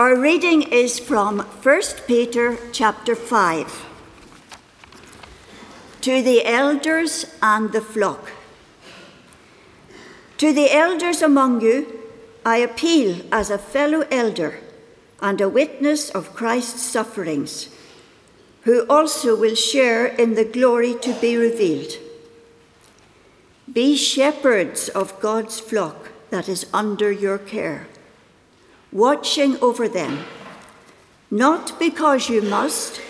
Our reading is from 1 Peter chapter 5. To the elders and the flock. To the elders among you, I appeal as a fellow elder and a witness of Christ's sufferings, who also will share in the glory to be revealed. Be shepherds of God's flock that is under your care watching over them, not because you must,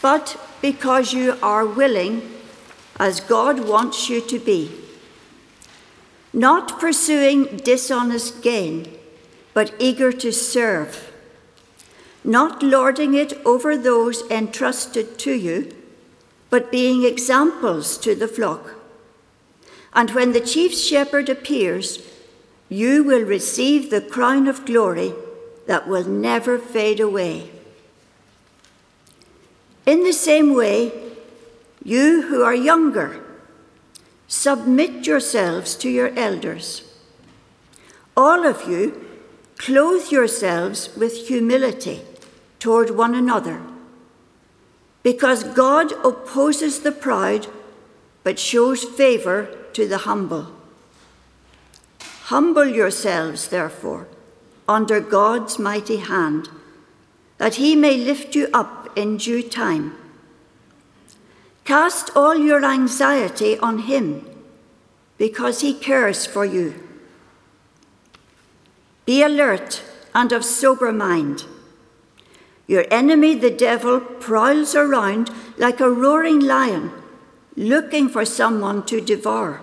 but because you are willing, as God wants you to be. Not pursuing dishonest gain, but eager to serve. Not lording it over those entrusted to you, but being examples to the flock. And when the chief shepherd appears, you will receive the crown of glory that will never fade away. In the same way, you who are younger, submit yourselves to your elders. All of you, clothe yourselves with humility toward one another, because God opposes the proud but shows favor to the humble. Humble yourselves, therefore, under God's mighty hand, that he may lift you up in due time. Cast all your anxiety on him, because he cares for you. Be alert and of sober mind. Your enemy, the devil, prowls around like a roaring lion, looking for someone to devour.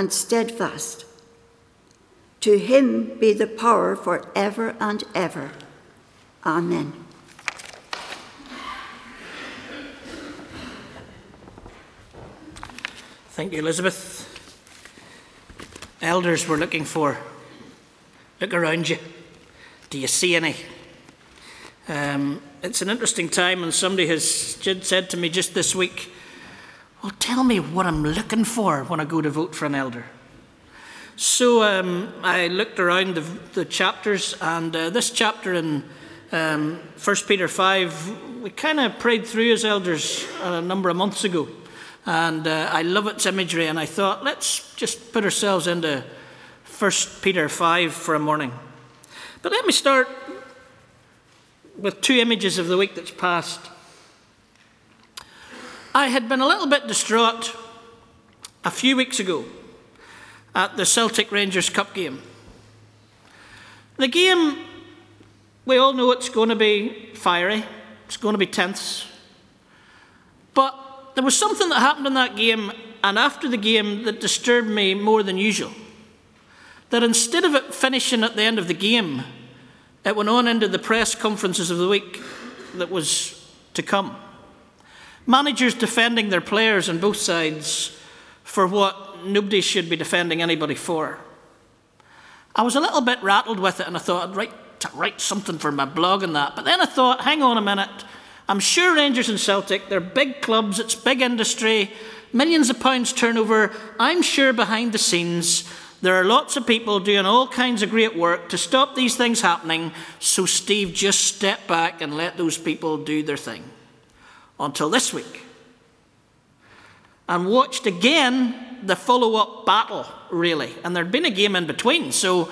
and steadfast. To him be the power for ever and ever. Amen. Thank you, Elizabeth. Elders we're looking for. Look around you. Do you see any? Um, it's an interesting time, and somebody has said to me just this week, well, tell me what I'm looking for when I go to vote for an elder. So um, I looked around the, the chapters, and uh, this chapter in um, 1 Peter 5, we kind of prayed through as elders a number of months ago. And uh, I love its imagery, and I thought, let's just put ourselves into 1 Peter 5 for a morning. But let me start with two images of the week that's passed. I had been a little bit distraught a few weeks ago at the Celtic Rangers Cup game. The game, we all know it's going to be fiery, it's going to be tense. But there was something that happened in that game and after the game that disturbed me more than usual. That instead of it finishing at the end of the game, it went on into the press conferences of the week that was to come. Managers defending their players on both sides for what nobody should be defending anybody for. I was a little bit rattled with it and I thought I'd write, write something for my blog and that. But then I thought, hang on a minute. I'm sure Rangers and Celtic, they're big clubs, it's big industry, millions of pounds turnover. I'm sure behind the scenes there are lots of people doing all kinds of great work to stop these things happening. So, Steve, just step back and let those people do their thing until this week. And watched again the follow up battle, really. And there'd been a game in between. So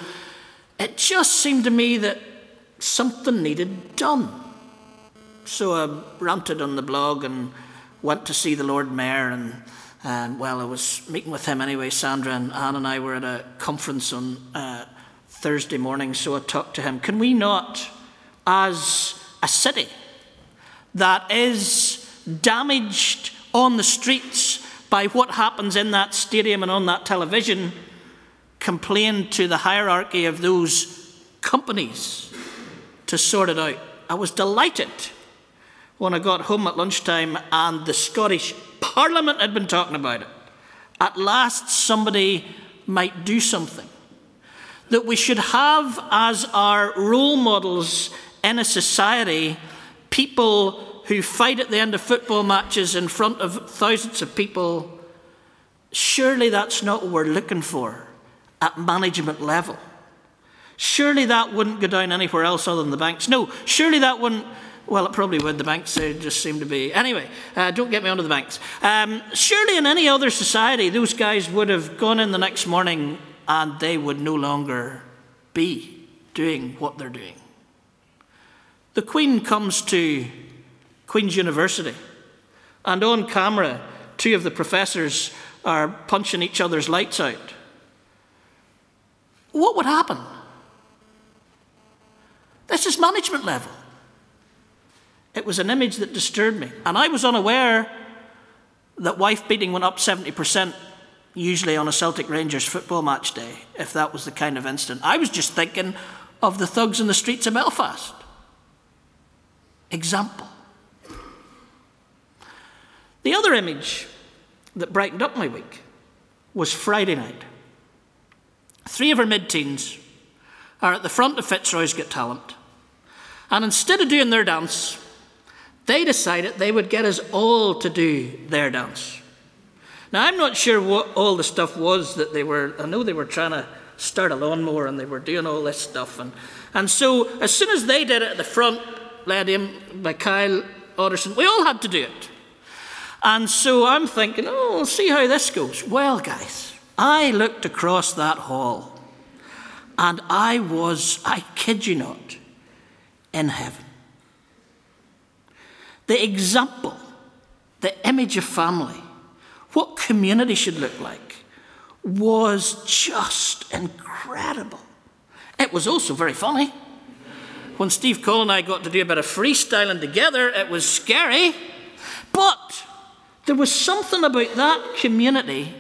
it just seemed to me that something needed done. So I ranted on the blog and went to see the Lord Mayor. And, and well, I was meeting with him anyway. Sandra and Anne and I were at a conference on uh, Thursday morning. So I talked to him. Can we not, as a city, that is damaged on the streets by what happens in that stadium and on that television complain to the hierarchy of those companies to sort it out. I was delighted when I got home at lunchtime and the Scottish Parliament had been talking about it. At last, somebody might do something. That we should have as our role models in a society people who fight at the end of football matches in front of thousands of people. Surely that's not what we're looking for at management level. Surely that wouldn't go down anywhere else other than the banks. No, surely that wouldn't. Well, it probably would. The banks just seem to be. Anyway, uh, don't get me onto the banks. Um, surely in any other society, those guys would have gone in the next morning and they would no longer be doing what they're doing. The Queen comes to Queen's University, and on camera, two of the professors are punching each other's lights out. What would happen? This is management level. It was an image that disturbed me. And I was unaware that wife beating went up 70%, usually on a Celtic Rangers football match day, if that was the kind of incident. I was just thinking of the thugs in the streets of Belfast. Example. The other image that brightened up my week was Friday night. Three of our mid teens are at the front of Fitzroy's Got Talent. And instead of doing their dance, they decided they would get us all to do their dance. Now, I'm not sure what all the stuff was that they were, I know they were trying to start a lawnmower and they were doing all this stuff. And, and so, as soon as they did it at the front, led in by Kyle Otterson, we all had to do it. And so I'm thinking, oh, we'll see how this goes. Well, guys, I looked across that hall and I was, I kid you not, in heaven. The example, the image of family, what community should look like, was just incredible. It was also very funny. When Steve Cole and I got to do a bit of freestyling together, it was scary. But there was something about that community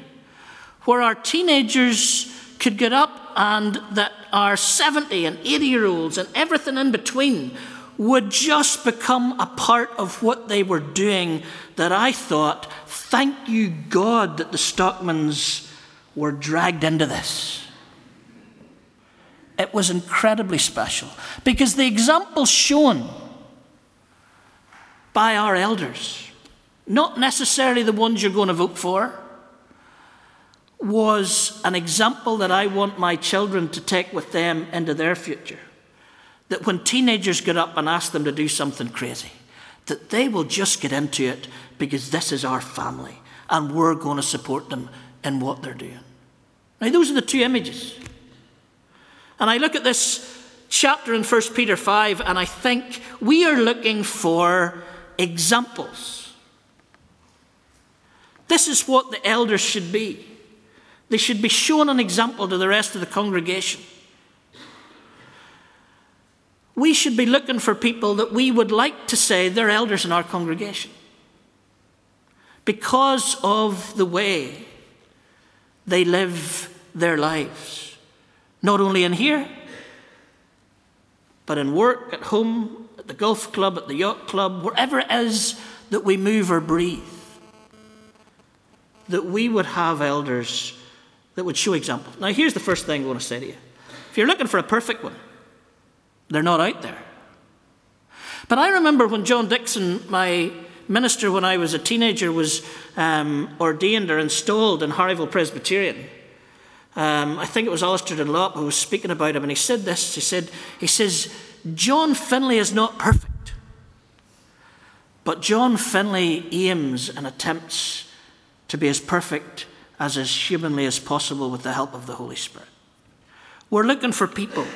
where our teenagers could get up and that our 70 and 80 year olds and everything in between would just become a part of what they were doing that I thought, thank you God that the Stockmans were dragged into this. It was incredibly special because the example shown by our elders, not necessarily the ones you're going to vote for, was an example that I want my children to take with them into their future. That when teenagers get up and ask them to do something crazy, that they will just get into it because this is our family and we're going to support them in what they're doing. Now, those are the two images. And I look at this chapter in 1 Peter 5 and I think we are looking for examples. This is what the elders should be. They should be shown an example to the rest of the congregation. We should be looking for people that we would like to say they're elders in our congregation because of the way they live their lives, not only in here, but in work, at home, at the golf club, at the yacht club, wherever it is that we move or breathe. That we would have elders that would show example. Now, here's the first thing I want to say to you. If you're looking for a perfect one, they're not out there. But I remember when John Dixon, my minister when I was a teenager, was um, ordained or installed in Harryville Presbyterian. Um, I think it was Alistair Dunlop who was speaking about him, and he said this. He said, he says, John Finlay is not perfect, but John Finlay aims and attempts to be as perfect as as humanly as possible with the help of the Holy Spirit. We're looking for people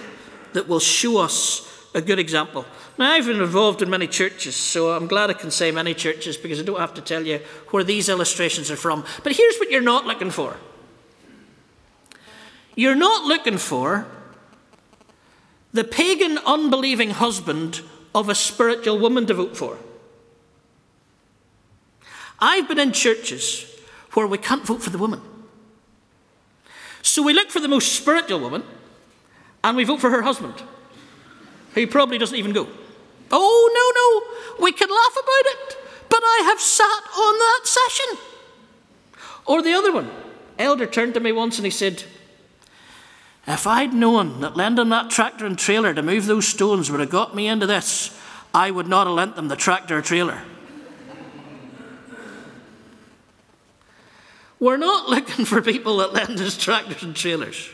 that will show us a good example. Now, I've been involved in many churches, so I'm glad I can say many churches because I don't have to tell you where these illustrations are from. But here's what you're not looking for you're not looking for the pagan, unbelieving husband of a spiritual woman to vote for. I've been in churches where we can't vote for the woman. So we look for the most spiritual woman and we vote for her husband. who probably doesn't even go. Oh, no, no, we can laugh about it, but I have sat on that session. Or the other one, elder turned to me once and he said, If I'd known that lending that tractor and trailer to move those stones would have got me into this, I would not have lent them the tractor or trailer. We're not looking for people that lend us tractors and trailers.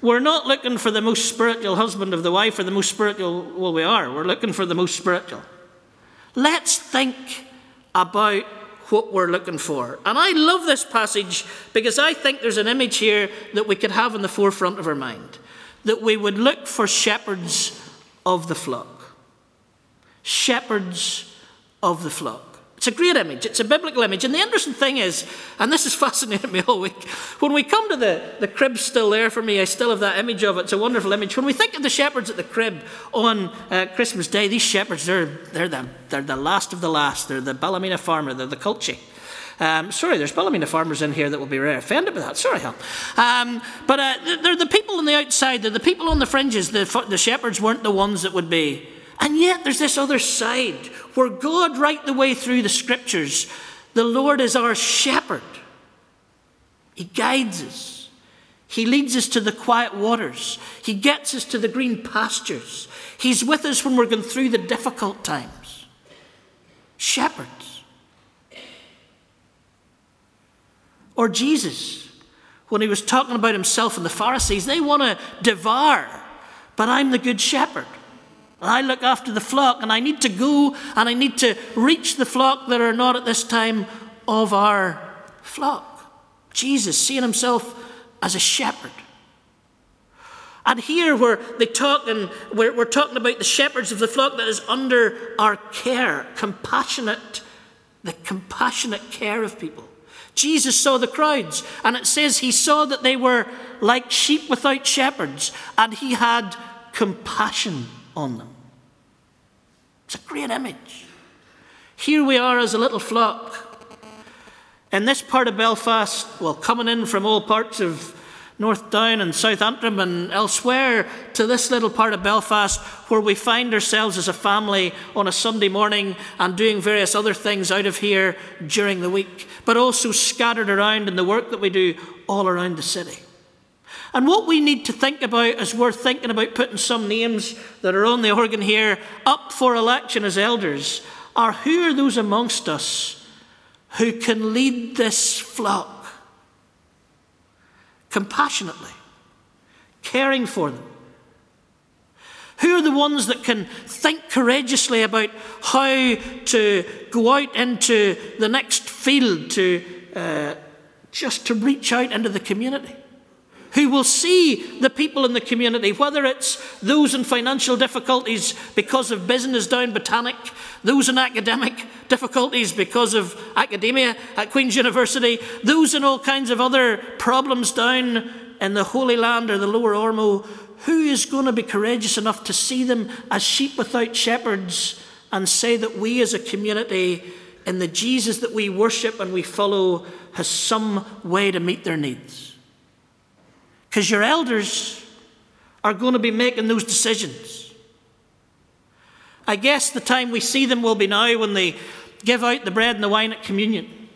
We're not looking for the most spiritual husband of the wife or the most spiritual, well, we are. We're looking for the most spiritual. Let's think about what we're looking for. And I love this passage because I think there's an image here that we could have in the forefront of our mind that we would look for shepherds of the flock. Shepherds of the flock. It's a great image, it's a biblical image. And the interesting thing is, and this has fascinated me all week, when we come to the, the crib still there for me, I still have that image of it. It's a wonderful image. When we think of the shepherds at the crib on uh, Christmas Day, these shepherds, they're, they're, the, they're the last of the last. They're the Ballymena farmer, they're the culture. Um, sorry, there's Ballymena farmers in here that will be very offended by that. Sorry, Hal. Um, but uh, they're the people on the outside, they're the people on the fringes. The, the shepherds weren't the ones that would be. And yet there's this other side where God, right the way through the scriptures, the Lord is our shepherd. He guides us. He leads us to the quiet waters. He gets us to the green pastures. He's with us when we're going through the difficult times. Shepherds. Or Jesus, when he was talking about himself and the Pharisees, they want to devour, but I'm the good shepherd. I look after the flock, and I need to go and I need to reach the flock that are not at this time of our flock. Jesus seeing himself as a shepherd. And here where they talk and we're, we're talking about the shepherds of the flock that is under our care, compassionate, the compassionate care of people. Jesus saw the crowds, and it says he saw that they were like sheep without shepherds, and he had compassion on them. It's a great image. Here we are as a little flock. In this part of Belfast, well, coming in from all parts of North Down and South Antrim and elsewhere to this little part of Belfast where we find ourselves as a family on a Sunday morning and doing various other things out of here during the week, but also scattered around in the work that we do all around the city. And what we need to think about as we're thinking about putting some names that are on the organ here up for election as elders are who are those amongst us who can lead this flock compassionately, caring for them? Who are the ones that can think courageously about how to go out into the next field to uh, just to reach out into the community? Who will see the people in the community, whether it's those in financial difficulties because of business down Botanic, those in academic difficulties because of academia at Queen's University, those in all kinds of other problems down in the Holy Land or the Lower Ormeau. who is going to be courageous enough to see them as sheep without shepherds and say that we as a community in the Jesus that we worship and we follow has some way to meet their needs? Because your elders are going to be making those decisions. I guess the time we see them will be now when they give out the bread and the wine at communion.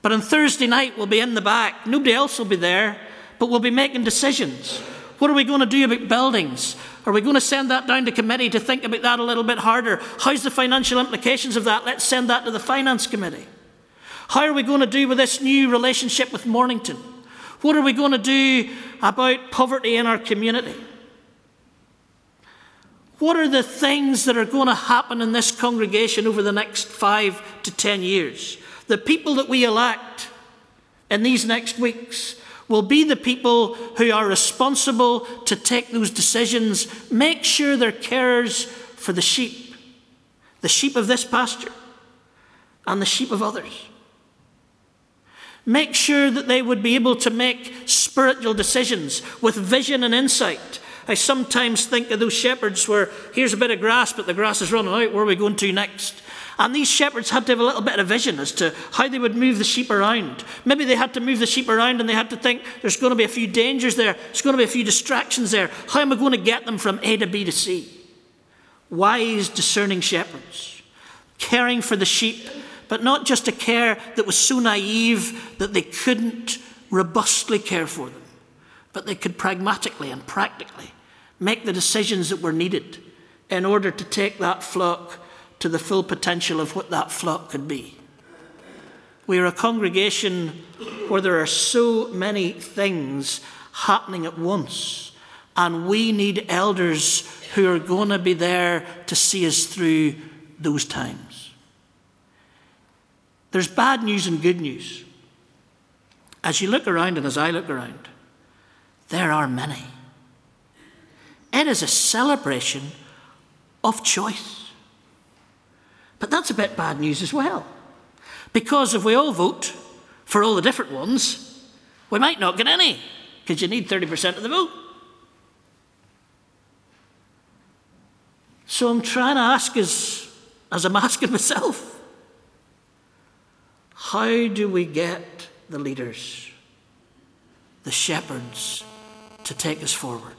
But on Thursday night, we'll be in the back. Nobody else will be there, but we'll be making decisions. What are we going to do about buildings? Are we going to send that down to committee to think about that a little bit harder? How's the financial implications of that? Let's send that to the finance committee. How are we going to do with this new relationship with Mornington? What are we going to do about poverty in our community? What are the things that are going to happen in this congregation over the next five to ten years? The people that we elect in these next weeks will be the people who are responsible to take those decisions, make sure they're carers for the sheep, the sheep of this pasture, and the sheep of others. Make sure that they would be able to make spiritual decisions with vision and insight. I sometimes think of those shepherds where here's a bit of grass, but the grass is running out. Where are we going to next? And these shepherds had to have a little bit of vision as to how they would move the sheep around. Maybe they had to move the sheep around and they had to think there's going to be a few dangers there, there's going to be a few distractions there. How am I going to get them from A to B to C? Wise, discerning shepherds, caring for the sheep, but not just a care that was so naive that they couldn't robustly care for them, but they could pragmatically and practically make the decisions that were needed in order to take that flock to the full potential of what that flock could be. We are a congregation where there are so many things happening at once, and we need elders who are going to be there to see us through those times. There's bad news and good news. As you look around and as I look around, there are many. It is a celebration of choice. But that's a bit bad news as well. Because if we all vote for all the different ones, we might not get any, because you need 30% of the vote. So I'm trying to ask us, as I'm asking myself, how do we get the leaders, the shepherds, to take us forward?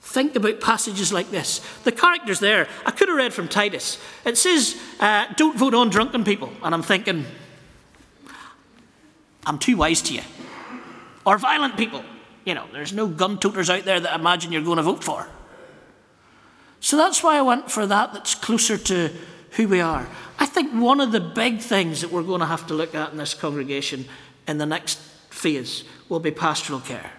Think about passages like this. The characters there, I could have read from Titus. It says, uh, don't vote on drunken people. And I'm thinking, I'm too wise to you. Or violent people. You know, there's no gun toters out there that I imagine you're going to vote for. So that's why I went for that that's closer to who we are. I think one of the big things that we're going to have to look at in this congregation in the next phase will be pastoral care.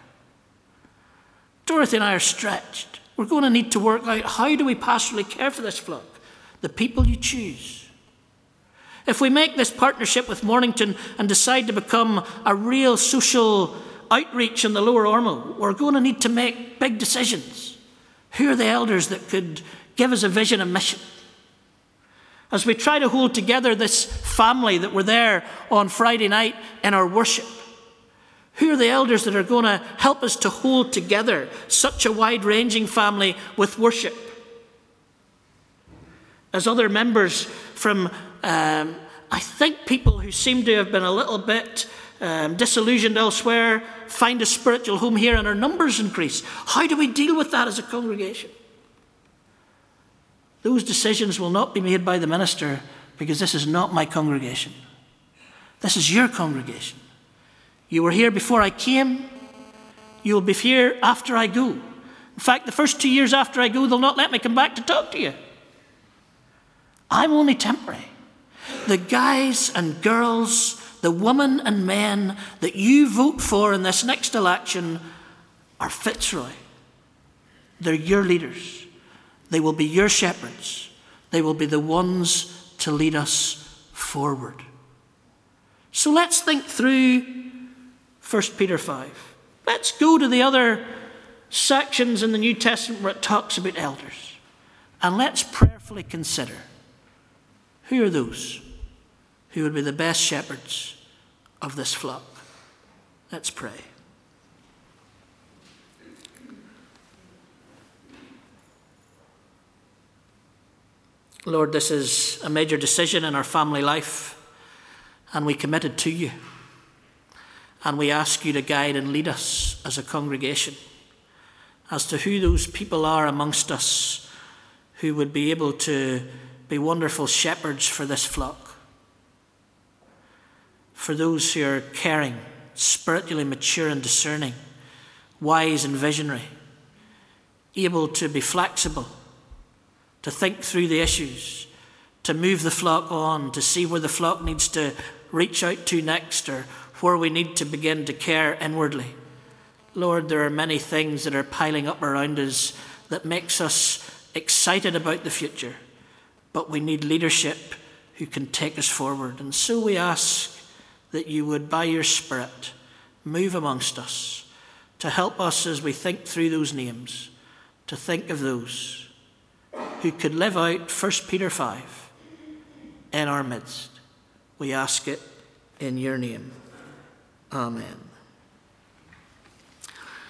Dorothy and I are stretched. We're going to need to work out how do we pastorally care for this flock? The people you choose. If we make this partnership with Mornington and decide to become a real social outreach in the lower Ormeau, we're going to need to make big decisions. Who are the elders that could give us a vision and mission? As we try to hold together this family that were there on Friday night in our worship, who are the elders that are going to help us to hold together such a wide ranging family with worship? As other members from, um, I think, people who seem to have been a little bit um, disillusioned elsewhere find a spiritual home here and our numbers increase. How do we deal with that as a congregation? Those decisions will not be made by the minister because this is not my congregation. This is your congregation. You were here before I came. You'll be here after I go. In fact, the first two years after I go, they'll not let me come back to talk to you. I'm only temporary. The guys and girls, the women and men that you vote for in this next election are Fitzroy. They're your leaders. They will be your shepherds. They will be the ones to lead us forward. So let's think through 1 Peter 5. Let's go to the other sections in the New Testament where it talks about elders. And let's prayerfully consider who are those who would be the best shepherds of this flock. Let's pray. Lord, this is a major decision in our family life, and we commit it to you. And we ask you to guide and lead us as a congregation as to who those people are amongst us who would be able to be wonderful shepherds for this flock. For those who are caring, spiritually mature and discerning, wise and visionary, able to be flexible, to think through the issues, to move the flock on, to see where the flock needs to reach out to next or where we need to begin to care inwardly. Lord, there are many things that are piling up around us that makes us excited about the future, but we need leadership who can take us forward. And so we ask that you would, by your Spirit, move amongst us to help us as we think through those names, to think of those who could live out 1 Peter 5 in our midst. We ask it in your name. Amen.